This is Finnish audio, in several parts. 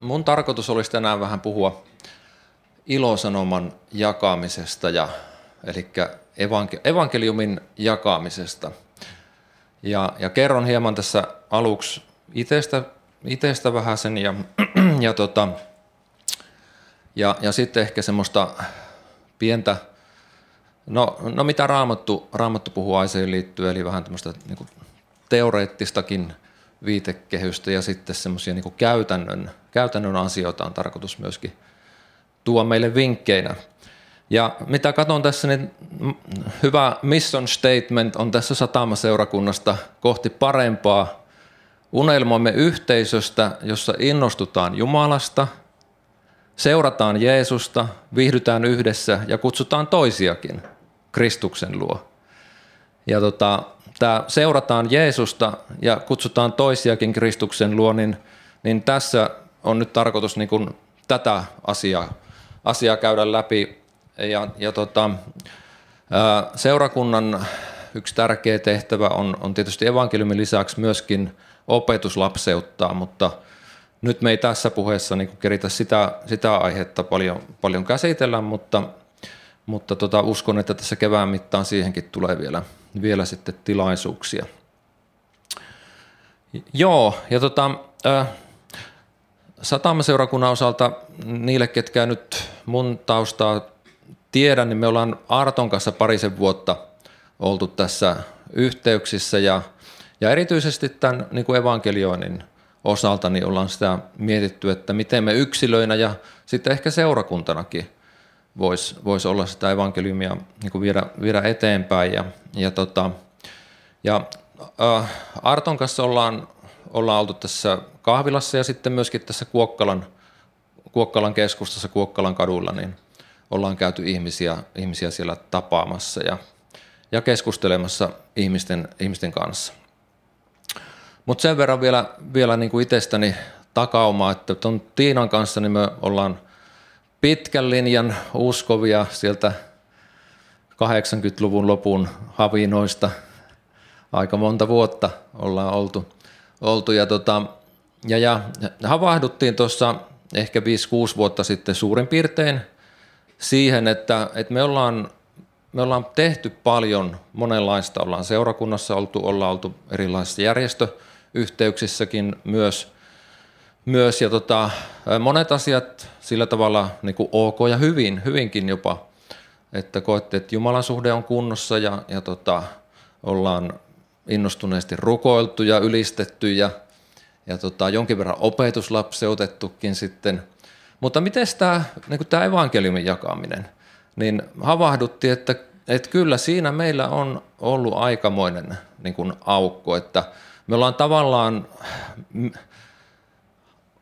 Mun tarkoitus olisi tänään vähän puhua ilosanoman jakamisesta, ja, eli evankeliumin jakamisesta. Ja, ja kerron hieman tässä aluksi itsestä, itsestä vähän sen ja, ja, tota, ja, ja sitten ehkä semmoista pientä, no, no mitä Raamattu, Raamattu puhuu aiseisiin liittyen, eli vähän tämmöistä niin teoreettistakin viitekehystä ja sitten semmoisia niin käytännön, käytännön asioita on tarkoitus myöskin tuo meille vinkkeinä. Ja mitä katson tässä, niin hyvä mission statement on tässä satamaseurakunnasta kohti parempaa. Unelmoimme yhteisöstä, jossa innostutaan Jumalasta, seurataan Jeesusta, viihdytään yhdessä ja kutsutaan toisiakin Kristuksen luo. Ja tota, tämä seurataan Jeesusta ja kutsutaan toisiakin Kristuksen luo, niin, niin tässä on nyt tarkoitus niin kuin tätä asiaa, asiaa käydä läpi. Ja, ja tota, seurakunnan yksi tärkeä tehtävä on, on tietysti evankeliumin lisäksi myöskin opetuslapseuttaa, mutta nyt me ei tässä puheessa niin keritä sitä, sitä aihetta paljon, paljon käsitellä, mutta, mutta tota, uskon, että tässä kevään mittaan siihenkin tulee vielä, vielä sitten tilaisuuksia. Joo, ja tota, äh, Satamaseurakunnan osalta niille, ketkä nyt mun taustaa tiedän, niin me ollaan Arton kanssa parisen vuotta oltu tässä yhteyksissä ja, ja erityisesti tämän niin kuin evankelioinnin osalta niin ollaan sitä mietitty, että miten me yksilöinä ja sitten ehkä seurakuntanakin voisi vois olla sitä evankeliumia niin kuin viedä, viedä eteenpäin. Ja, ja, tota, ja äh, Arton kanssa ollaan, ollaan oltu tässä kahvilassa ja sitten myöskin tässä Kuokkalan, Kuokkalan keskustassa, Kuokkalan kadulla, niin ollaan käyty ihmisiä, ihmisiä siellä tapaamassa ja, ja keskustelemassa ihmisten, ihmisten kanssa. Mutta sen verran vielä, vielä niin kuin itsestäni takaumaa, että tuon Tiinan kanssa niin me ollaan pitkän linjan uskovia sieltä 80-luvun lopun havinoista. Aika monta vuotta ollaan oltu. oltu ja, tota, ja, ja havahduttiin tuossa ehkä 5-6 vuotta sitten suurin piirtein siihen, että, että me, ollaan, me ollaan tehty paljon monenlaista. Ollaan seurakunnassa oltu, ollaan oltu erilaisissa järjestöyhteyksissäkin myös – myös ja tota, monet asiat sillä tavalla niin kuin ok ja hyvin, hyvinkin jopa, että koette, että Jumalan suhde on kunnossa ja, ja tota, ollaan innostuneesti rukoiltu ja ylistetty ja, ja tota, jonkin verran opetuslapseutettukin sitten. Mutta miten tämä, niin tämä evankeliumin jakaminen, niin havahduttiin, että, että kyllä siinä meillä on ollut aikamoinen niin kuin aukko, että me ollaan tavallaan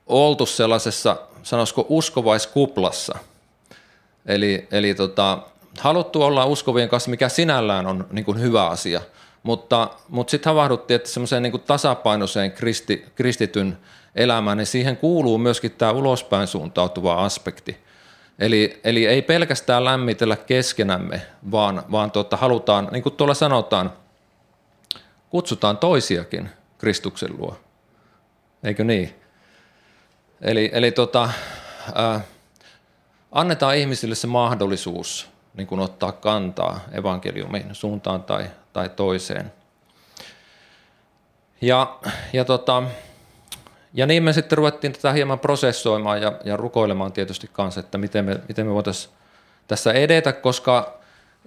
oltu sellaisessa, sanoisiko uskovaiskuplassa. Eli, eli tota, haluttu olla uskovien kanssa, mikä sinällään on niin kuin hyvä asia, mutta, mutta sitten havahduttiin, että semmoiseen niin tasapainoiseen kristi, kristityn elämään, niin siihen kuuluu myöskin tämä ulospäin suuntautuva aspekti. Eli, eli ei pelkästään lämmitellä keskenämme, vaan, vaan tuota, halutaan, niin kuin tuolla sanotaan, kutsutaan toisiakin Kristuksen luo. Eikö niin? Eli, eli tota, äh, annetaan ihmisille se mahdollisuus niin kuin ottaa kantaa evankeliumin suuntaan tai, tai toiseen. Ja, ja, tota, ja niin me sitten ruvettiin tätä hieman prosessoimaan ja, ja rukoilemaan tietysti kanssa, että miten me, miten me voitaisiin tässä edetä, koska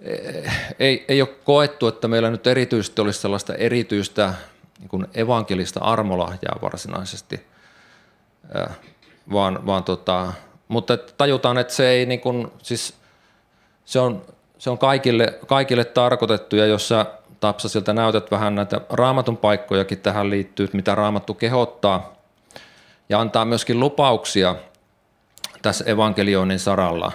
eh, ei, ei ole koettu, että meillä nyt erityisesti olisi sellaista erityistä niin evankelista armolahjaa varsinaisesti – vaan, vaan tota, mutta tajutaan, että se ei niin kuin, siis se on, se on kaikille, kaikille tarkoitettu. Ja jos sä Tapsa sieltä näytät vähän näitä raamatun paikkojakin tähän liittyy, mitä raamattu kehottaa ja antaa myöskin lupauksia tässä evankelioinnin saralla,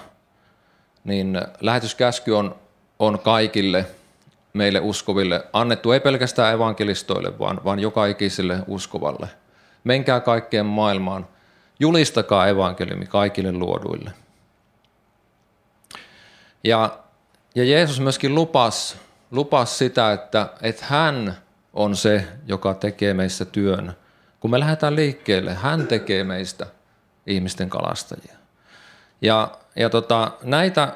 niin lähetyskäsky on, on kaikille meille uskoville annettu, ei pelkästään evankelistoille, vaan, vaan joka ikiselle uskovalle – menkää kaikkeen maailmaan, julistakaa evankeliumi kaikille luoduille. Ja, ja Jeesus myöskin lupasi, lupasi sitä, että, että hän on se, joka tekee meissä työn. Kun me lähdetään liikkeelle, hän tekee meistä ihmisten kalastajia. Ja, ja tota, näitä,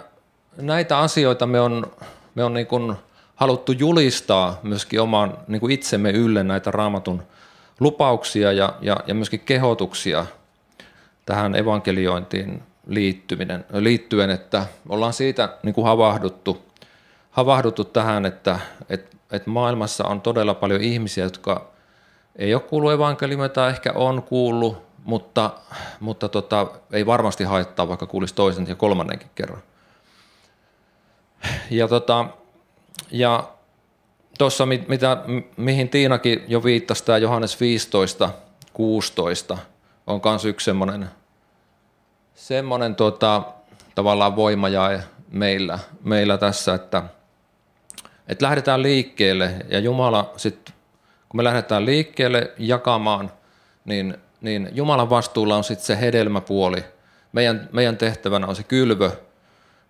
näitä asioita me on, me on niin kuin haluttu julistaa myöskin oman niin kuin itsemme ylle näitä raamatun lupauksia ja, ja, ja myöskin kehotuksia tähän evankeliointiin liittyminen, liittyen, että ollaan siitä niin kuin havahduttu, havahduttu tähän, että, että, että maailmassa on todella paljon ihmisiä, jotka ei ole kuullut evankeliumia tai ehkä on kuullut, mutta, mutta tota, ei varmasti haittaa, vaikka kuulisi toisen ja kolmannenkin kerran. Ja, tota, ja tuossa, mitä, mihin Tiinakin jo viittasi, tämä Johannes 15, 16, on myös yksi semmoinen, semmoinen tota, tavallaan voimajae meillä, meillä tässä, että, että lähdetään liikkeelle ja Jumala sitten, kun me lähdetään liikkeelle jakamaan, niin, niin Jumalan vastuulla on sitten se hedelmäpuoli. Meidän, meidän tehtävänä on se kylvö,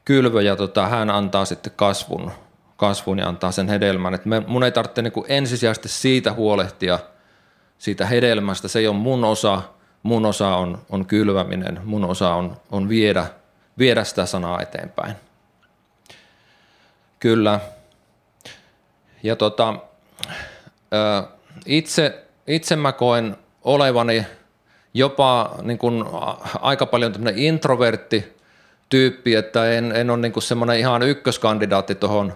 kylvö ja tota, hän antaa sitten kasvun, kasvun ja antaa sen hedelmän. Et mun ei tarvitse niin ensisijaisesti siitä huolehtia, siitä hedelmästä. Se ei ole mun osa, mun osa on, on kylväminen, mun osa on, on viedä, viedä sitä sanaa eteenpäin. Kyllä. Ja tota, itse, itse mä koen olevani jopa niin kuin aika paljon tämmöinen introvertti tyyppi, että en, en ole niin semmoinen ihan ykköskandidaatti tuohon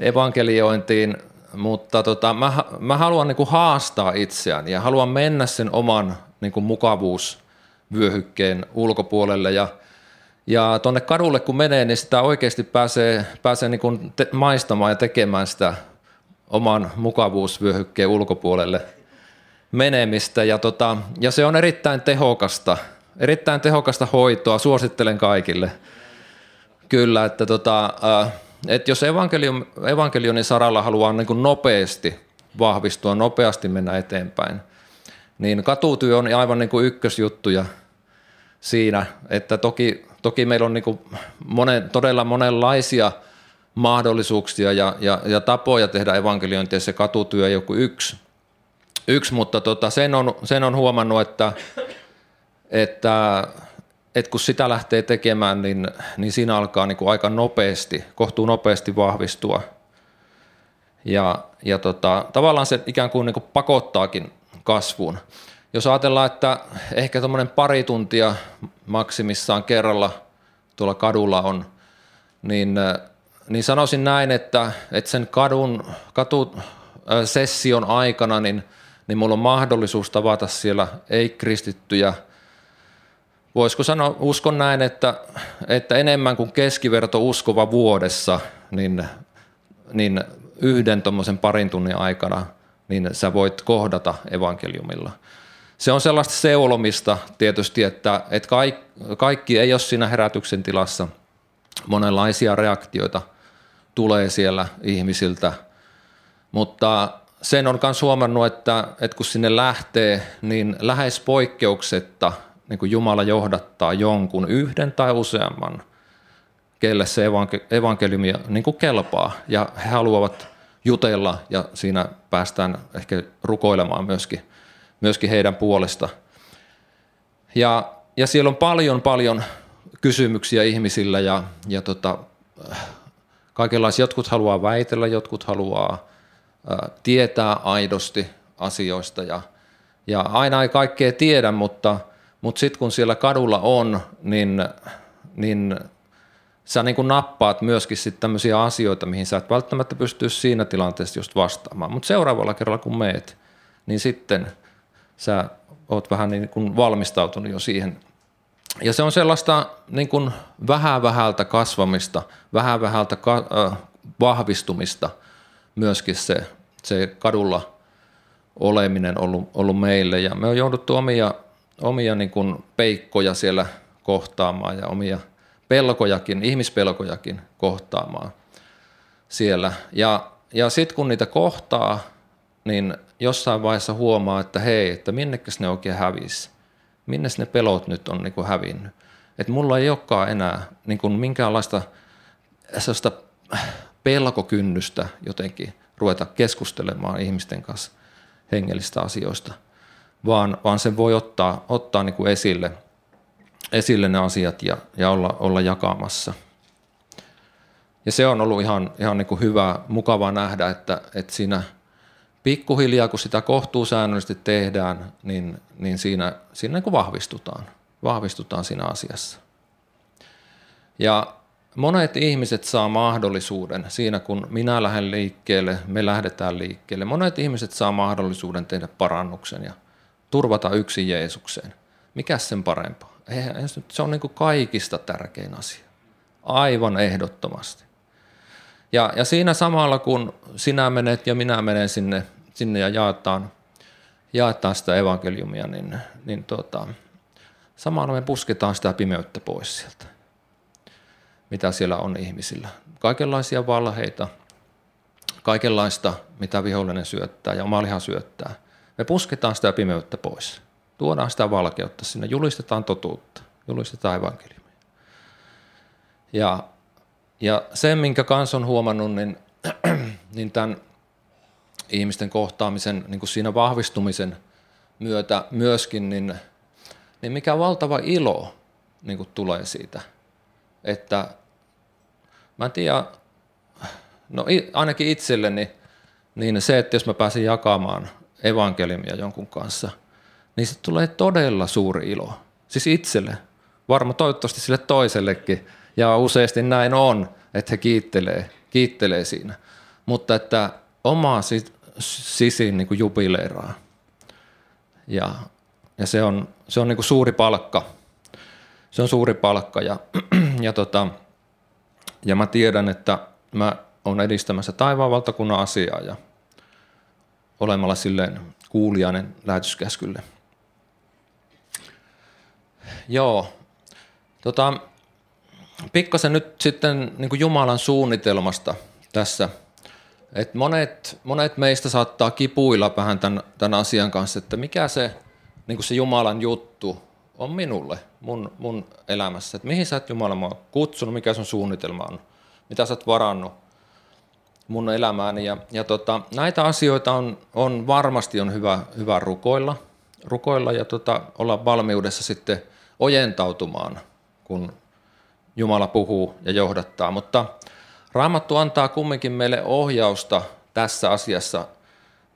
evankeliointiin, mutta tota, mä, mä haluan niin kuin haastaa itseäni ja haluan mennä sen oman niin kuin mukavuusvyöhykkeen ulkopuolelle ja ja tuonne kadulle kun menee, niin sitä oikeasti pääsee, pääsee niin te, maistamaan ja tekemään sitä oman mukavuusvyöhykkeen ulkopuolelle menemistä. Ja, tota, ja se on erittäin tehokasta, erittäin tehokasta hoitoa, suosittelen kaikille. Kyllä, että tota, äh, että jos evankelium, evankelionin saralla haluaa niin kuin nopeasti vahvistua, nopeasti mennä eteenpäin, niin katutyö on aivan niin kuin ykkösjuttuja siinä, että toki, toki meillä on niin kuin monen, todella monenlaisia mahdollisuuksia ja, ja, ja tapoja tehdä evankeliointia, se katutyö ei joku yksi, yksi mutta tota, sen, on, sen on huomannut, että, että et kun sitä lähtee tekemään, niin, niin siinä alkaa niin kuin aika nopeasti, kohtuu nopeasti vahvistua. Ja, ja tota, tavallaan se ikään kuin, niin kuin pakottaakin kasvuun. Jos ajatellaan, että ehkä tuommoinen pari tuntia maksimissaan kerralla tuolla kadulla on, niin, niin sanoisin näin, että, että sen kadun, katusession aikana niin, niin mulla on mahdollisuus tavata siellä ei-kristittyjä – voisiko sanoa, uskon näin, että, että enemmän kuin keskiverto uskova vuodessa, niin, niin yhden tuommoisen parin tunnin aikana niin sä voit kohdata evankeliumilla. Se on sellaista seulomista tietysti, että, että kaikki, kaikki ei ole siinä herätyksen tilassa. Monenlaisia reaktioita tulee siellä ihmisiltä, mutta sen on myös huomannut, että, että kun sinne lähtee, niin lähes poikkeuksetta – niin kuin Jumala johdattaa jonkun yhden tai useamman, kelle se evankeliumi niin kuin kelpaa ja he haluavat jutella ja siinä päästään ehkä rukoilemaan myöskin, myöskin heidän puolesta. Ja, ja siellä on paljon paljon kysymyksiä ihmisillä ja, ja tota, kaikenlaisia, jotkut haluaa väitellä, jotkut haluaa ä, tietää aidosti asioista ja, ja aina ei kaikkea tiedä, mutta – mutta sitten kun siellä kadulla on, niin, niin sä niin kuin nappaat myöskin sitten tämmöisiä asioita, mihin sä et välttämättä pysty siinä tilanteessa just vastaamaan. Mutta seuraavalla kerralla kun meet, niin sitten sä oot vähän niin kuin valmistautunut jo siihen. Ja se on sellaista niin kuin vähän vähältä kasvamista, vähän vähältä ka- äh, vahvistumista myöskin se, se kadulla oleminen ollut, ollut meille. Ja me on jouduttu omia omia niin kuin peikkoja siellä kohtaamaan ja omia pelkojakin, ihmispelkojakin kohtaamaan siellä. Ja, ja sitten kun niitä kohtaa, niin jossain vaiheessa huomaa, että hei, että minnekäs ne oikein hävisi. Minne ne pelot nyt on niin kuin hävinnyt. Että mulla ei olekaan enää niin kuin minkäänlaista sellaista pelkokynnystä jotenkin ruveta keskustelemaan ihmisten kanssa hengellistä asioista – vaan, vaan sen voi ottaa, ottaa niin kuin esille, esille ne asiat ja, ja olla, olla jakamassa. Ja se on ollut ihan, ihan niin kuin hyvä, mukava nähdä, että, että siinä pikkuhiljaa, kun sitä kohtuusäännöllisesti tehdään, niin, niin siinä, siinä niin kuin vahvistutaan, vahvistutaan siinä asiassa. Ja monet ihmiset saa mahdollisuuden siinä, kun minä lähden liikkeelle, me lähdetään liikkeelle. Monet ihmiset saa mahdollisuuden tehdä parannuksen ja turvata yksin Jeesukseen. Mikä sen parempaa? Se on niin kuin kaikista tärkein asia. Aivan ehdottomasti. Ja, ja siinä samalla, kun sinä menet ja minä menen sinne, sinne ja jaetaan, jaetaan sitä evankeliumia, niin, niin tuota, samalla me pusketaan sitä pimeyttä pois sieltä mitä siellä on ihmisillä. Kaikenlaisia valheita, kaikenlaista, mitä vihollinen syöttää ja oma liha syöttää. Me pusketaan sitä pimeyttä pois. Tuodaan sitä valkeutta sinne, julistetaan totuutta, julistetaan evankeliumia. Ja, ja sen, minkä kanssa on huomannut, niin, niin tämän ihmisten kohtaamisen, niin kuin siinä vahvistumisen myötä myöskin, niin, niin mikä valtava ilo niin kuin tulee siitä, että Mä en tiedä, no ainakin itselleni, niin se, että jos mä pääsen jakamaan evankeliumia jonkun kanssa, niin se tulee todella suuri ilo. Siis itselle, varmaan toivottavasti sille toisellekin, ja useasti näin on, että he kiittelee, kiittelee siinä. Mutta että oma sisin niin kuin jubileeraa. Ja, ja se on, se on niin kuin suuri palkka. Se on suuri palkka ja, ja tota, ja mä tiedän, että mä oon edistämässä taivaan valtakunnan asiaa ja olemalla silleen kuulijainen lähetyskäskylle. Joo, tota, pikkasen nyt sitten niin kuin Jumalan suunnitelmasta tässä. Et monet, monet meistä saattaa kipuilla vähän tämän, tämän asian kanssa, että mikä se, niin kuin se Jumalan juttu on minulle, mun, mun elämässä. Että mihin sä et Jumala mua kutsunut, mikä sun suunnitelma on, mitä sä oot varannut mun elämääni. Ja, ja tota, näitä asioita on, on varmasti on hyvä, hyvä rukoilla, rukoilla ja tota, olla valmiudessa sitten ojentautumaan, kun Jumala puhuu ja johdattaa. Mutta Raamattu antaa kumminkin meille ohjausta tässä asiassa –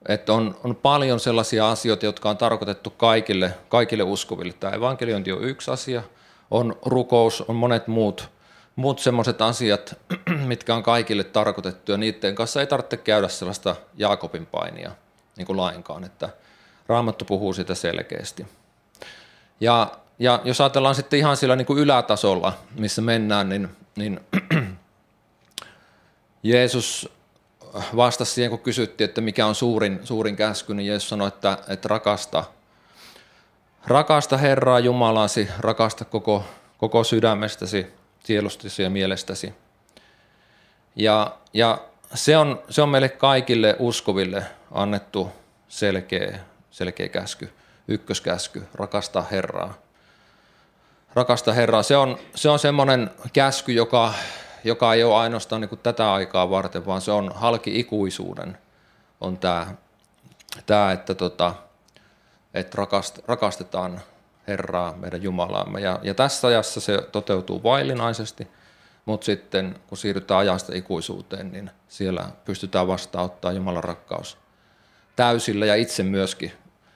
että on, on paljon sellaisia asioita, jotka on tarkoitettu kaikille, kaikille uskoville. Tämä evankeliointi on yksi asia, on rukous, on monet muut, muut sellaiset asiat, mitkä on kaikille tarkoitettu, ja niiden kanssa ei tarvitse käydä sellaista Jaakobin painia niin kuin lainkaan, että Raamattu puhuu sitä selkeästi. Ja, ja jos ajatellaan sitten ihan sillä niin kuin ylätasolla, missä mennään, niin, niin Jeesus vastasi siihen, kun kysyttiin, että mikä on suurin, suurin käsky, niin Jeesus sanoi, että, että rakasta, rakasta Herraa Jumalasi, rakasta koko, koko sydämestäsi, sielustasi ja mielestäsi. Ja, ja se, on, se on meille kaikille uskoville annettu selkeä, selkeä käsky, ykköskäsky, rakastaa Herraa. Rakasta Herraa, se on, se on semmoinen käsky, joka joka ei ole ainoastaan niin tätä aikaa varten, vaan se on halki ikuisuuden, on tämä, tämä että, tota, että rakast, rakastetaan Herraa, meidän Jumalaamme. Ja, ja tässä ajassa se toteutuu vaillinaisesti, mutta sitten kun siirrytään ajasta ikuisuuteen, niin siellä pystytään vastaanottaa Jumalan rakkaus täysillä ja itse myöskin,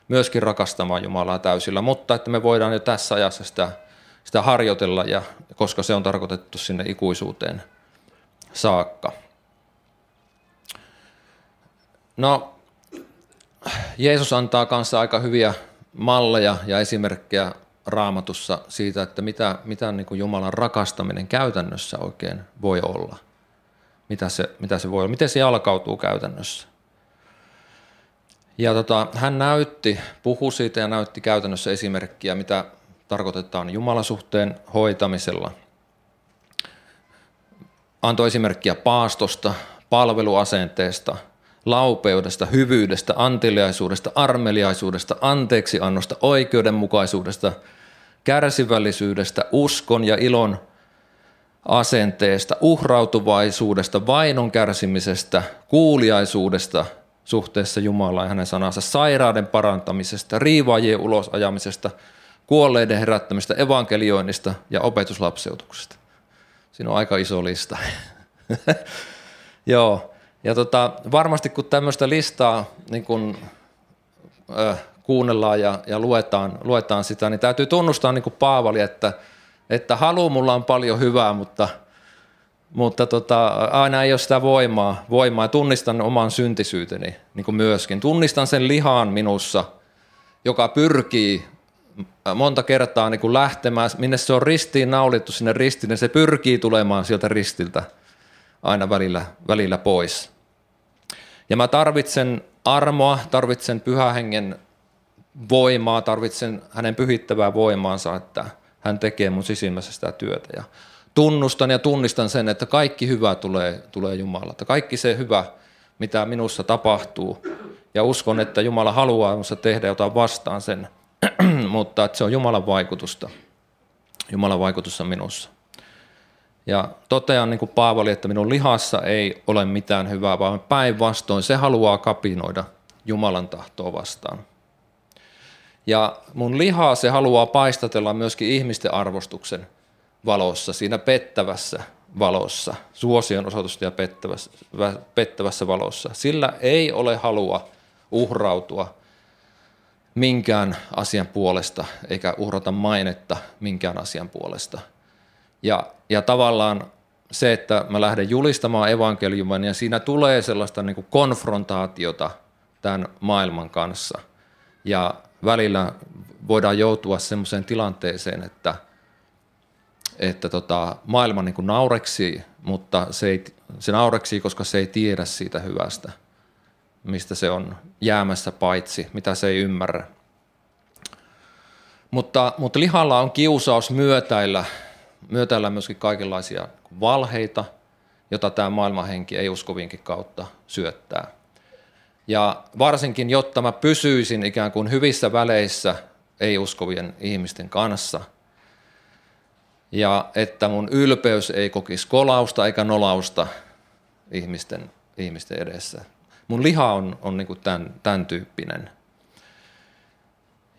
myöskin rakastamaan Jumalaa täysillä, mutta että me voidaan jo tässä ajassa sitä sitä harjoitella, ja, koska se on tarkoitettu sinne ikuisuuteen saakka. No, Jeesus antaa kanssa aika hyviä malleja ja esimerkkejä raamatussa siitä, että mitä, mitä niin kuin Jumalan rakastaminen käytännössä oikein voi olla. Mitä se, mitä se voi olla, miten se jalkautuu käytännössä. Ja tota, hän näytti, puhui siitä ja näytti käytännössä esimerkkiä, mitä tarkoitetaan Jumalasuhteen hoitamisella. Antoi esimerkkiä paastosta, palveluasenteesta, laupeudesta, hyvyydestä, anteliaisuudesta, armeliaisuudesta, anteeksiannosta, oikeudenmukaisuudesta, kärsivällisyydestä, uskon ja ilon asenteesta, uhrautuvaisuudesta, vainon kärsimisestä, kuuliaisuudesta suhteessa Jumalaan ja hänen sanansa, sairauden parantamisesta, riivaajien ulosajamisesta, kuolleiden herättämistä, evankelioinnista ja opetuslapseutuksesta. Siinä on aika iso lista. Joo, ja tota, varmasti kun tämmöistä listaa niin kun, äh, kuunnellaan ja, ja luetaan, luetaan sitä, niin täytyy tunnustaa niin Paavali, että, että halu mulla on paljon hyvää, mutta, mutta tota, aina ei ole sitä voimaa, voimaa. Tunnistan oman syntisyyteni niin myöskin. Tunnistan sen lihaan minussa, joka pyrkii monta kertaa niin lähtemään, minne se on ristiin naulittu sinne ristiin, niin se pyrkii tulemaan sieltä ristiltä aina välillä, välillä pois. Ja mä tarvitsen armoa, tarvitsen pyhähengen voimaa, tarvitsen hänen pyhittävää voimaansa, että hän tekee mun sisimmässä sitä työtä. Ja tunnustan ja tunnistan sen, että kaikki hyvä tulee, tulee Jumalalta. Kaikki se hyvä, mitä minussa tapahtuu. Ja uskon, että Jumala haluaa minussa tehdä jotain vastaan sen, mutta että se on Jumalan vaikutusta. Jumalan vaikutus on minussa. Ja totean niin kuin Paavali, että minun lihassa ei ole mitään hyvää, vaan päinvastoin se haluaa kapinoida Jumalan tahtoa vastaan. Ja mun lihaa se haluaa paistatella myöskin ihmisten arvostuksen valossa, siinä pettävässä valossa, suosion osoitusta ja pettävässä, pettävässä valossa. Sillä ei ole halua uhrautua minkään asian puolesta, eikä uhrata mainetta minkään asian puolesta. Ja, ja tavallaan se, että mä lähden julistamaan evankeliumin, ja siinä tulee sellaista niin kuin konfrontaatiota tämän maailman kanssa. Ja välillä voidaan joutua sellaiseen tilanteeseen, että, että tota, maailma niin naureksii, mutta se, ei, se naureksii, koska se ei tiedä siitä hyvästä, mistä se on jäämässä paitsi, mitä se ei ymmärrä. Mutta, mutta lihalla on kiusaus myötäillä, myötäillä myöskin kaikenlaisia valheita, jota tämä maailmanhenki ei uskovinkin kautta syöttää. Ja varsinkin, jotta mä pysyisin ikään kuin hyvissä väleissä ei-uskovien ihmisten kanssa, ja että mun ylpeys ei kokisi kolausta eikä nolausta ihmisten, ihmisten edessä. Mun liha on, on niin kuin tämän, tämän tyyppinen.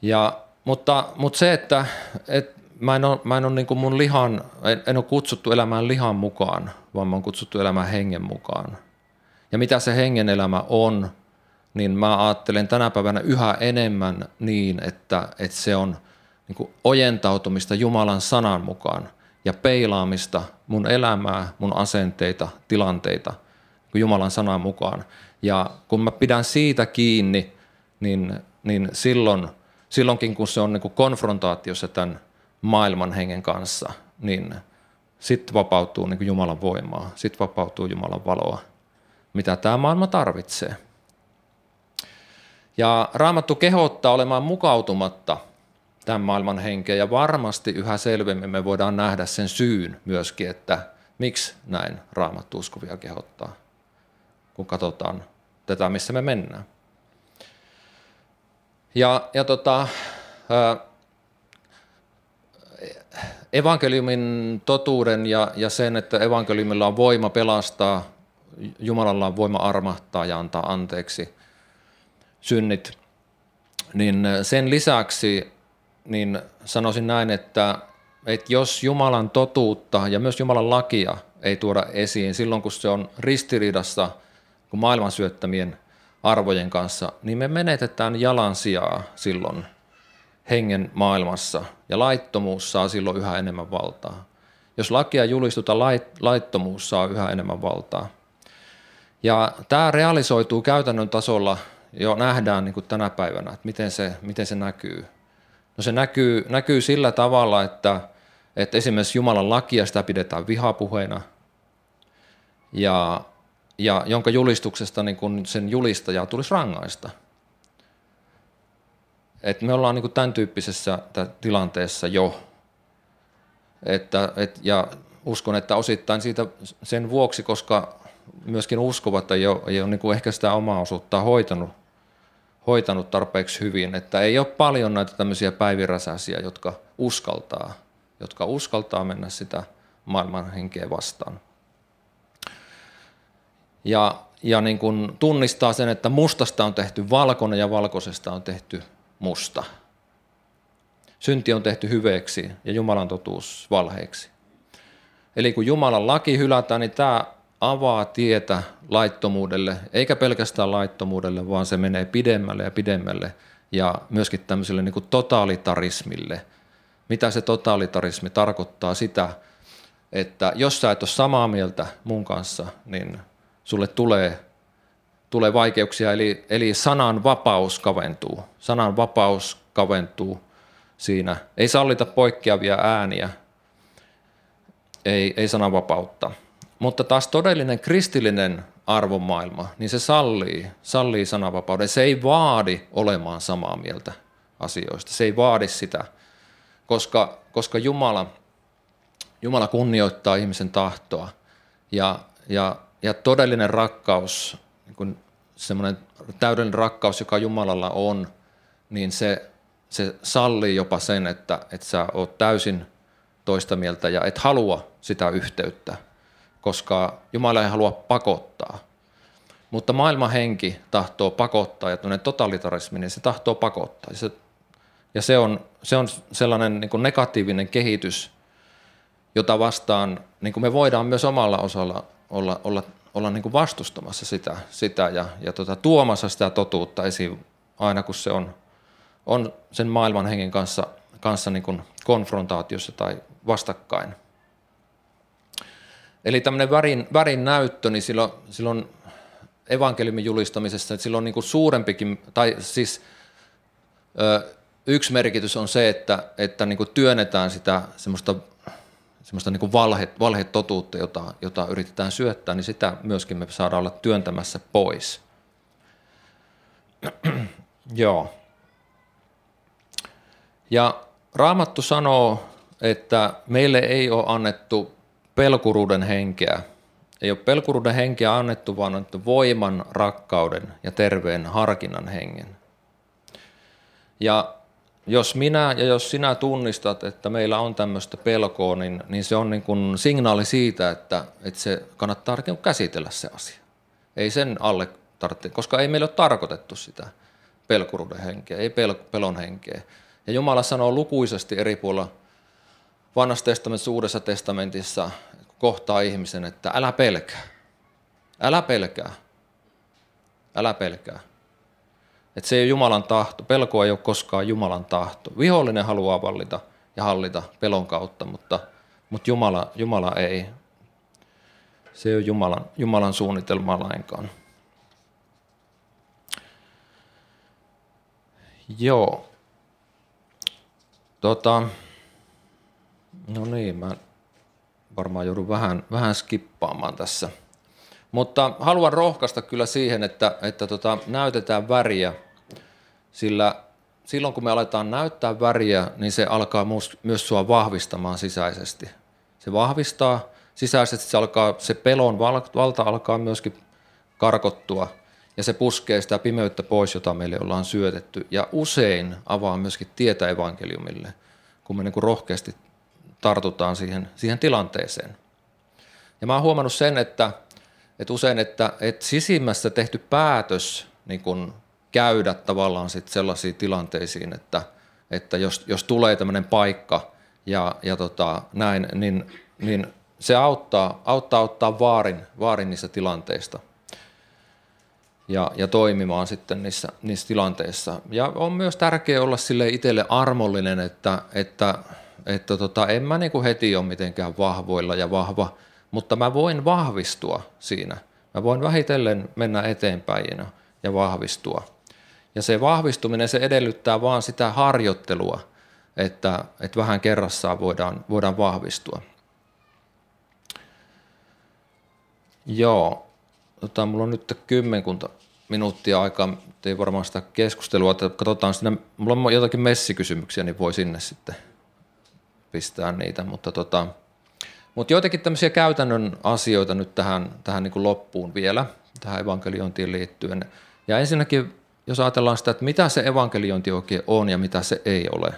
Ja, mutta, mutta se, että et mä en ole, mä en ole niin mun lihan, en, en ole kutsuttu elämään lihan mukaan, vaan mä oon kutsuttu elämään hengen mukaan. Ja mitä se hengen elämä on, niin mä ajattelen tänä päivänä yhä enemmän niin, että, että se on niin ojentautumista Jumalan sanan mukaan ja peilaamista mun elämää, mun asenteita, tilanteita niin Jumalan sanan mukaan. Ja kun mä pidän siitä kiinni, niin, niin silloin, silloinkin kun se on niin konfrontaatiossa tämän maailman hengen kanssa, niin sitten vapautuu niin Jumalan voimaa, sitten vapautuu Jumalan valoa, mitä tämä maailma tarvitsee. Ja Raamattu kehottaa olemaan mukautumatta tämän maailman henkeen ja varmasti yhä selvemmin me voidaan nähdä sen syyn myöskin, että miksi näin Raamattu uskovia kehottaa, kun katsotaan tätä, missä me mennään. Ja, ja tota, evankeliumin totuuden ja, ja sen, että evankeliumilla on voima pelastaa, Jumalalla on voima armahtaa ja antaa anteeksi – synnit, niin sen lisäksi niin sanoisin näin, että, että jos Jumalan totuutta ja myös Jumalan lakia ei tuoda esiin silloin, kun se on ristiriidassa kun maailman syöttämien arvojen kanssa, niin me menetetään jalansijaa silloin hengen maailmassa ja laittomuus saa silloin yhä enemmän valtaa. Jos lakia julistuta, laittomuus saa yhä enemmän valtaa. Ja tämä realisoituu käytännön tasolla jo nähdään niin kuin tänä päivänä, että miten se, miten se näkyy. No se näkyy, näkyy sillä tavalla, että, että esimerkiksi Jumalan lakia sitä pidetään vihapuheena, ja, ja jonka julistuksesta niin kuin sen julistajaa tulisi rangaista. Et me ollaan niin kuin tämän tyyppisessä tilanteessa jo. Että, et, ja uskon, että osittain siitä sen vuoksi, koska myöskin uskovat ei ole, ei ole niin kuin ehkä sitä omaa osuuttaan hoitanut hoitanut tarpeeksi hyvin, että ei ole paljon näitä tämmöisiä päiviräsäisiä, jotka uskaltaa, jotka uskaltaa mennä sitä maailman henkeä vastaan. Ja, ja niin kuin tunnistaa sen, että mustasta on tehty valkoinen ja valkoisesta on tehty musta. synti on tehty hyveeksi ja Jumalan totuus valheeksi. Eli kun Jumalan laki hylätään, niin tämä avaa tietä laittomuudelle, eikä pelkästään laittomuudelle, vaan se menee pidemmälle ja pidemmälle ja myöskin tämmöiselle niin kuin totalitarismille. Mitä se totalitarismi tarkoittaa? Sitä, että jos sä et ole samaa mieltä mun kanssa, niin sulle tulee, tulee vaikeuksia, eli, eli sanan vapaus kaventuu. Sanan vapaus kaventuu siinä. Ei sallita poikkeavia ääniä, ei, ei sananvapautta. Mutta taas todellinen kristillinen arvomaailma, niin se sallii, sallii sananvapauden. Se ei vaadi olemaan samaa mieltä asioista. Se ei vaadi sitä, koska, koska Jumala, Jumala kunnioittaa ihmisen tahtoa ja, ja, ja todellinen rakkaus, niin semmoinen täydellinen rakkaus, joka Jumalalla on, niin se, se sallii jopa sen, että, että sä oot täysin toista mieltä ja et halua sitä yhteyttä koska Jumala ei halua pakottaa. Mutta maailman henki tahtoo pakottaa ja totalitarismi, niin se tahtoo pakottaa. Ja se, ja se, on, se on sellainen niin kuin negatiivinen kehitys, jota vastaan niin kuin me voidaan myös omalla osalla olla, olla, olla niin kuin vastustamassa sitä, sitä ja, ja tota, tuomassa sitä totuutta esiin aina kun se on, on sen maailman hengen kanssa, kanssa niin kuin konfrontaatiossa tai vastakkain. Eli tämmöinen värin, värin näyttö, niin silloin, silloin evankeliumin julistamisessa, että silloin niin kuin suurempikin, tai siis ö, yksi merkitys on se, että, että niin kuin työnnetään sitä semmoista, semmoista niin valhe, valhetotuutta, jota, jota yritetään syöttää, niin sitä myöskin me saadaan olla työntämässä pois. Joo. Ja Raamattu sanoo, että meille ei ole annettu pelkuruuden henkeä. Ei ole pelkuruuden henkeä annettu, vaan annettu voiman, rakkauden ja terveen harkinnan hengen. Ja jos minä ja jos sinä tunnistat, että meillä on tämmöistä pelkoa, niin, niin se on niin kuin signaali siitä, että, että se kannattaa käsitellä se asia. Ei sen alle tarvitse, koska ei meillä ole tarkoitettu sitä pelkuruuden henkeä, ei pel, pelon henkeä. Ja Jumala sanoo lukuisesti eri puolilla vanhassa testamentissa, uudessa testamentissa kohtaa ihmisen, että älä pelkää. Älä pelkää. Älä pelkää. Että se ei ole Jumalan tahto. Pelko ei ole koskaan Jumalan tahto. Vihollinen haluaa vallita ja hallita pelon kautta, mutta, mutta Jumala, Jumala ei. Se ei ole Jumalan, Jumalan suunnitelmaa lainkaan. Joo. Tota, No niin, mä varmaan joudun vähän, vähän skippaamaan tässä. Mutta haluan rohkaista kyllä siihen, että, että tota, näytetään väriä, sillä silloin kun me aletaan näyttää väriä, niin se alkaa myös sua vahvistamaan sisäisesti. Se vahvistaa sisäisesti, se, alkaa, se pelon valta alkaa myöskin karkottua ja se puskee sitä pimeyttä pois, jota meille ollaan syötetty. Ja usein avaa myöskin tietä evankeliumille, kun me niin kuin rohkeasti tartutaan siihen, siihen tilanteeseen. Ja mä oon huomannut sen, että, että usein, että, että sisimmässä tehty päätös niin kun käydä tavallaan sit sellaisiin tilanteisiin, että, että jos, jos tulee tämmöinen paikka ja, ja tota, näin, niin, niin se auttaa, auttaa ottaa vaarin, vaarin niissä tilanteista ja, ja toimimaan sitten niissä, niissä tilanteissa. Ja on myös tärkeää olla sille itselle armollinen, että, että että tota, en mä niinku heti ole mitenkään vahvoilla ja vahva, mutta mä voin vahvistua siinä. Mä voin vähitellen mennä eteenpäin ja vahvistua. Ja se vahvistuminen, se edellyttää vaan sitä harjoittelua, että, että vähän kerrassaan voidaan, voidaan vahvistua. Joo, tota, mulla on nyt kymmenkunta minuuttia aikaa, ei varmaan sitä keskustelua, että katsotaan sinne, mulla on jotakin messikysymyksiä, niin voi sinne sitten pistää niitä, mutta tota, mutta joitakin tämmöisiä käytännön asioita nyt tähän, tähän niin kuin loppuun vielä, tähän evankeliointiin liittyen. Ja ensinnäkin, jos ajatellaan sitä, että mitä se evankeliointi oikein on ja mitä se ei ole,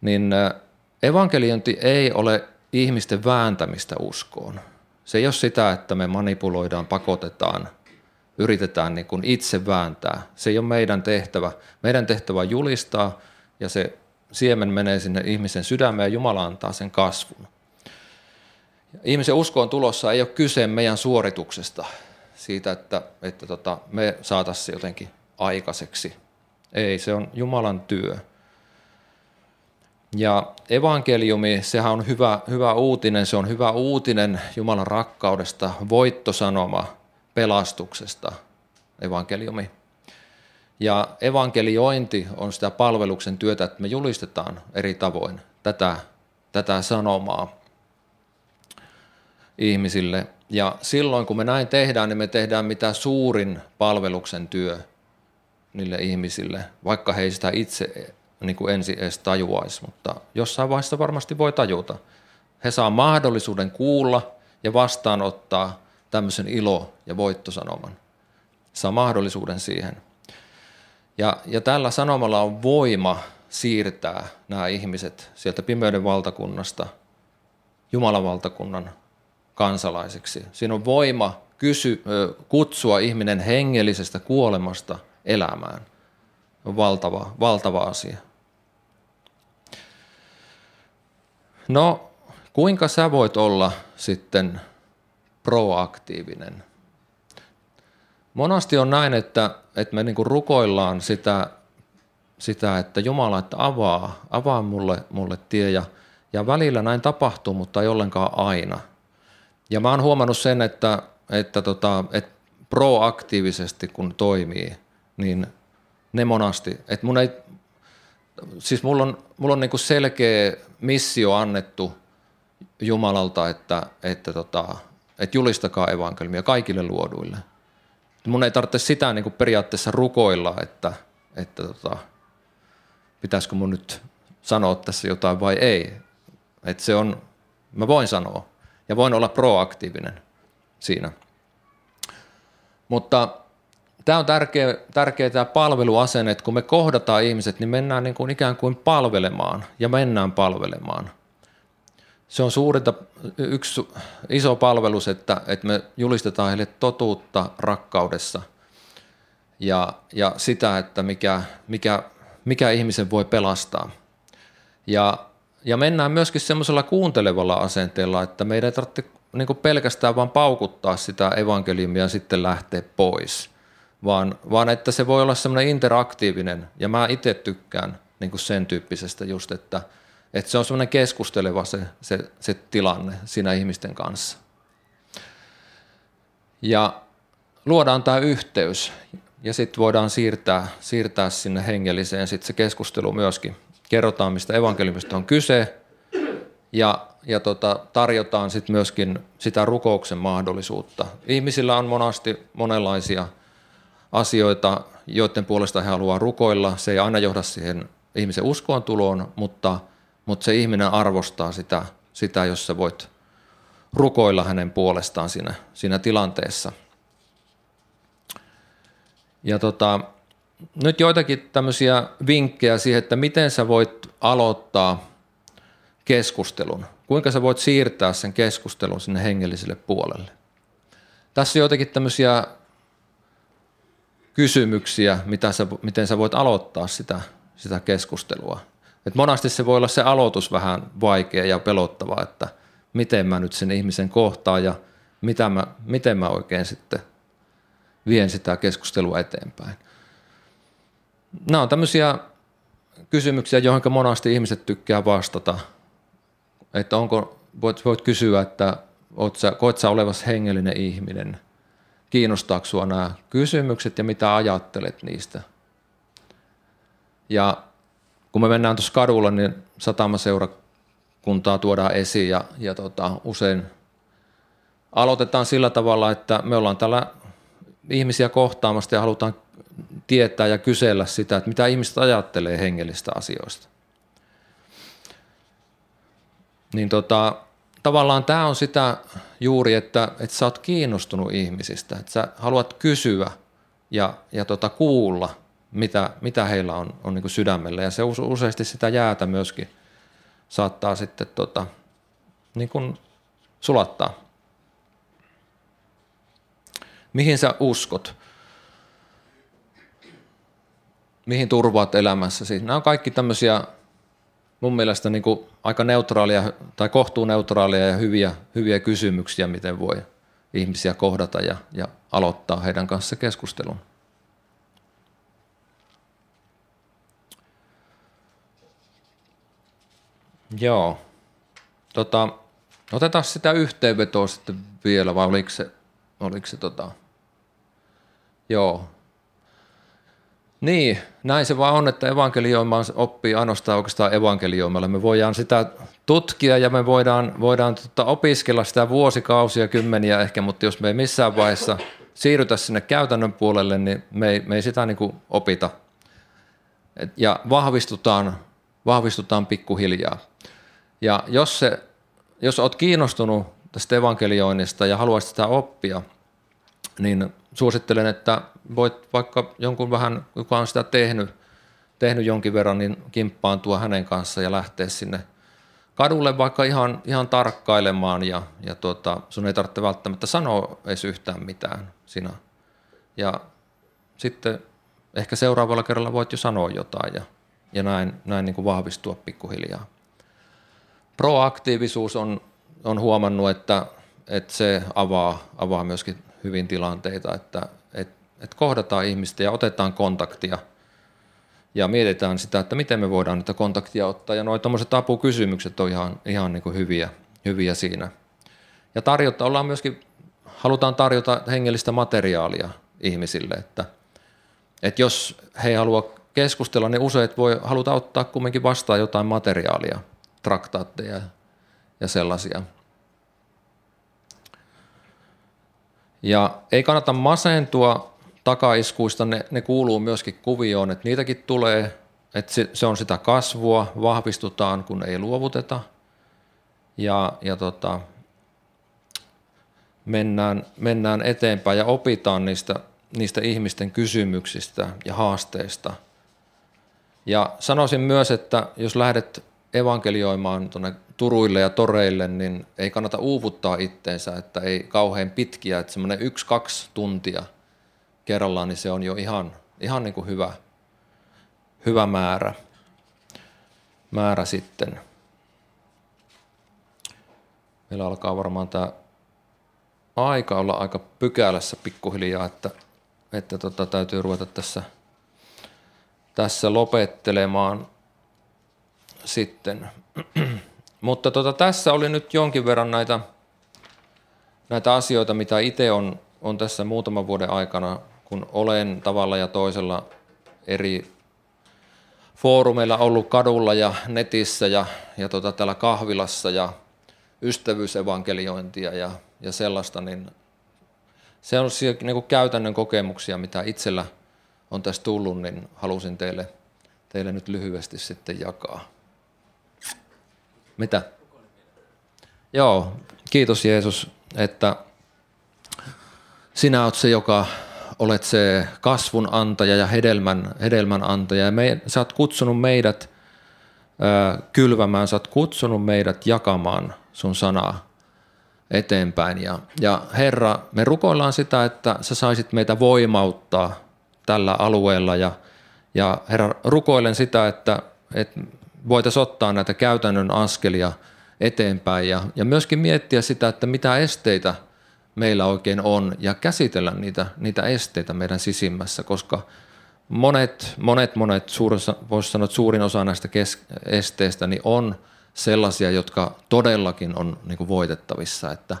niin evankeliointi ei ole ihmisten vääntämistä uskoon. Se ei ole sitä, että me manipuloidaan, pakotetaan, yritetään niin kuin itse vääntää. Se ei ole meidän tehtävä. Meidän tehtävä on julistaa ja se siemen menee sinne ihmisen sydämeen ja Jumala antaa sen kasvun. Ihmisen uskoon tulossa ei ole kyse meidän suorituksesta, siitä, että, että tota, me saataisiin jotenkin aikaiseksi. Ei, se on Jumalan työ. Ja evankeliumi, sehän on hyvä, hyvä uutinen, se on hyvä uutinen Jumalan rakkaudesta, voittosanoma pelastuksesta, evankeliumi. Ja evankeliointi on sitä palveluksen työtä, että me julistetaan eri tavoin tätä, tätä sanomaa ihmisille. Ja silloin kun me näin tehdään, niin me tehdään mitä suurin palveluksen työ niille ihmisille, vaikka he ei sitä itse niin kuin ensin edes tajuaisi, mutta jossain vaiheessa varmasti voi tajuta. He saa mahdollisuuden kuulla ja vastaanottaa tämmöisen ilo- ja voittosanoman. Saa mahdollisuuden siihen. Ja, ja tällä sanomalla on voima siirtää nämä ihmiset sieltä pimeyden valtakunnasta Jumalan valtakunnan kansalaisiksi. Siinä on voima kysy, kutsua ihminen hengellisestä kuolemasta elämään. On valtava, valtava asia. No, kuinka sä voit olla sitten proaktiivinen? Monasti on näin, että, että me niinku rukoillaan sitä, sitä, että Jumala että avaa, avaa mulle, mulle tie ja, ja välillä näin tapahtuu, mutta ei ollenkaan aina. Ja mä oon huomannut sen, että, että, tota, että proaktiivisesti kun toimii, niin ne monasti, että mun ei, siis mulla on, mulla on niinku selkeä missio annettu Jumalalta, että, että, tota, että julistakaa evankeliumia kaikille luoduille. Mun ei tarvitse sitä niin kuin periaatteessa rukoilla, että, että tota, pitäisikö mun nyt sanoa tässä jotain vai ei. Että se on, mä voin sanoa ja voin olla proaktiivinen siinä. Mutta tämä on tärkeä, tärkeä tämä palveluasenne, että kun me kohdataan ihmiset, niin mennään niin kuin ikään kuin palvelemaan ja mennään palvelemaan. Se on suurinta, yksi iso palvelus, että, että me julistetaan heille totuutta rakkaudessa ja, ja sitä, että mikä, mikä, mikä ihmisen voi pelastaa. Ja, ja mennään myöskin semmoisella kuuntelevalla asenteella, että meidän ei tarvitse niin pelkästään vaan paukuttaa sitä evankeliumia ja sitten lähteä pois – vaan, vaan että se voi olla semmoinen interaktiivinen, ja mä itse tykkään niin kuin sen tyyppisestä just, että, että se on semmoinen keskusteleva se, se, se tilanne siinä ihmisten kanssa. Ja luodaan tämä yhteys, ja sitten voidaan siirtää, siirtää sinne hengelliseen sit se keskustelu myöskin. Kerrotaan, mistä evankeliumista on kyse, ja, ja tota, tarjotaan sitten myöskin sitä rukouksen mahdollisuutta. Ihmisillä on monasti monenlaisia – asioita, joiden puolesta he haluaa rukoilla. Se ei aina johda siihen ihmisen uskoon tuloon, mutta, mutta se ihminen arvostaa sitä, sitä, jos sä voit rukoilla hänen puolestaan siinä, siinä tilanteessa. Ja tota, nyt joitakin tämmöisiä vinkkejä siihen, että miten sä voit aloittaa keskustelun. Kuinka sä voit siirtää sen keskustelun sinne hengelliselle puolelle. Tässä on joitakin tämmöisiä kysymyksiä, mitä sä, miten sä voit aloittaa sitä, sitä keskustelua. Et monasti se voi olla se aloitus vähän vaikea ja pelottava, että miten mä nyt sen ihmisen kohtaan ja mitä mä, miten mä oikein sitten vien sitä keskustelua eteenpäin. Nämä on tämmöisiä kysymyksiä, joihin monasti ihmiset tykkää vastata. Että onko, voit, voit kysyä, että oot sä, koet sä olevas hengellinen ihminen – kiinnostaako sinua nämä kysymykset ja mitä ajattelet niistä. Ja kun me mennään tuossa kadulla, niin satamaseurakuntaa tuodaan esiin ja, ja tota, usein aloitetaan sillä tavalla, että me ollaan täällä ihmisiä kohtaamasta ja halutaan tietää ja kysellä sitä, että mitä ihmiset ajattelee hengellistä asioista. Niin tota, tavallaan tämä on sitä juuri, että, että sä oot kiinnostunut ihmisistä, että sä haluat kysyä ja, ja tota, kuulla, mitä, mitä heillä on, on niin sydämellä. Ja se useasti sitä jäätä myöskin saattaa sitten tota, niin kuin sulattaa. Mihin sä uskot? Mihin turvaat elämässäsi? Nämä on kaikki tämmöisiä mun mielestä niin kuin aika neutraalia tai kohtuuneutraalia ja hyviä, hyviä kysymyksiä, miten voi ihmisiä kohdata ja, ja aloittaa heidän kanssa keskustelun. Joo. Tota, otetaan sitä yhteenvetoa sitten vielä, vai oliko se, oliko se tota... Joo. Niin, näin se vaan on, että evankelioimaan oppii ainoastaan oikeastaan evankelioimalla. Me voidaan sitä tutkia ja me voidaan, voidaan tota opiskella sitä vuosikausia, kymmeniä ehkä, mutta jos me ei missään vaiheessa siirrytä sinne käytännön puolelle, niin me ei, me ei sitä niin kuin opita. Et, ja vahvistutaan, vahvistutaan pikkuhiljaa. Ja jos, se, jos olet kiinnostunut tästä evankelioinnista ja haluaisit sitä oppia, niin suosittelen, että voit vaikka jonkun vähän, joka on sitä tehnyt, tehnyt jonkin verran, niin kimppaantua hänen kanssaan ja lähteä sinne kadulle vaikka ihan, ihan tarkkailemaan ja, ja tuota, sun ei tarvitse välttämättä sanoa edes yhtään mitään sinä. Ja sitten ehkä seuraavalla kerralla voit jo sanoa jotain ja, ja näin, näin niin kuin vahvistua pikkuhiljaa. Proaktiivisuus on, on huomannut, että, että se avaa, avaa myöskin hyvin tilanteita, että, että, kohdataan ihmistä ja otetaan kontaktia ja mietitään sitä, että miten me voidaan niitä kontaktia ottaa. Ja nuo tuommoiset apukysymykset on ihan, ihan niin kuin hyviä, hyviä siinä. Ja tarjota, ollaan myöskin, halutaan tarjota hengellistä materiaalia ihmisille, että, että jos he ei halua keskustella, niin useat voi haluta ottaa kumminkin vastaan jotain materiaalia – traktaatteja ja sellaisia. Ja ei kannata masentua takaiskuista, ne, ne kuuluu myöskin kuvioon, että niitäkin tulee, että se, se on sitä kasvua, vahvistutaan kun ei luovuteta ja, ja tota, mennään, mennään eteenpäin ja opitaan niistä, niistä ihmisten kysymyksistä ja haasteista. Ja sanoisin myös, että jos lähdet evankelioimaan tuonne turuille ja toreille, niin ei kannata uuvuttaa itteensä, että ei kauhean pitkiä, että semmoinen yksi-kaksi tuntia kerrallaan, niin se on jo ihan, ihan niin kuin hyvä, hyvä määrä, määrä sitten. Meillä alkaa varmaan tämä aika olla aika pykälässä pikkuhiljaa, että, että tota, täytyy ruveta tässä, tässä lopettelemaan – sitten. Mutta tota, tässä oli nyt jonkin verran näitä, näitä asioita, mitä itse on, on tässä muutaman vuoden aikana, kun olen tavalla ja toisella eri foorumeilla ollut kadulla ja netissä ja, ja tota, täällä kahvilassa ja ystävyysevankeliointia ja, ja sellaista, niin se on niin kuin käytännön kokemuksia, mitä itsellä on tässä tullut, niin halusin teille, teille nyt lyhyesti sitten jakaa. Mitä? Joo, kiitos Jeesus, että sinä olet se, joka olet se kasvun antaja ja hedelmän, hedelmän antaja. Ja me, sä oot kutsunut meidät ö, kylvämään, sä oot kutsunut meidät jakamaan sun sanaa eteenpäin. Ja, ja Herra, me rukoillaan sitä, että sä saisit meitä voimauttaa tällä alueella. Ja, ja Herra, rukoilen sitä, että, että voitaisiin ottaa näitä käytännön askelia eteenpäin ja, ja myöskin miettiä sitä, että mitä esteitä meillä oikein on ja käsitellä niitä, niitä esteitä meidän sisimmässä, koska monet, monet, monet suurissa, voisi sanoa, että suurin osa näistä kes- esteistä niin on sellaisia, jotka todellakin on niin voitettavissa, että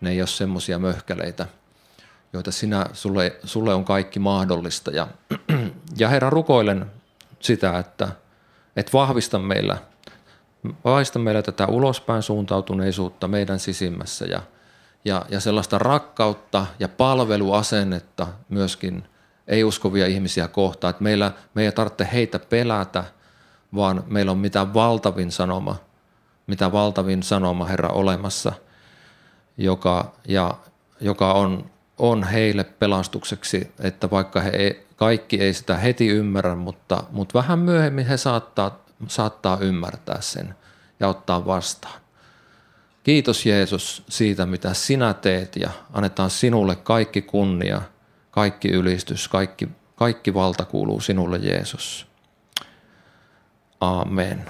ne ei ole semmoisia möhkäleitä, joita sinä, sulle, sulle on kaikki mahdollista. Ja, ja Herra, rukoilen sitä, että – että vahvista meillä, vahvista meillä tätä ulospäin suuntautuneisuutta meidän sisimmässä ja, ja, ja sellaista rakkautta ja palveluasennetta myöskin ei-uskovia ihmisiä kohtaan, että meillä, me ei tarvitse heitä pelätä, vaan meillä on mitä valtavin sanoma, mitä valtavin sanoma Herra olemassa, joka, ja, joka on, on heille pelastukseksi, että vaikka he ei, kaikki ei sitä heti ymmärrä, mutta, mutta vähän myöhemmin he saattaa, saattaa ymmärtää sen ja ottaa vastaan. Kiitos Jeesus siitä, mitä sinä teet ja annetaan sinulle kaikki kunnia, kaikki ylistys, kaikki, kaikki valta kuuluu sinulle Jeesus. Amen.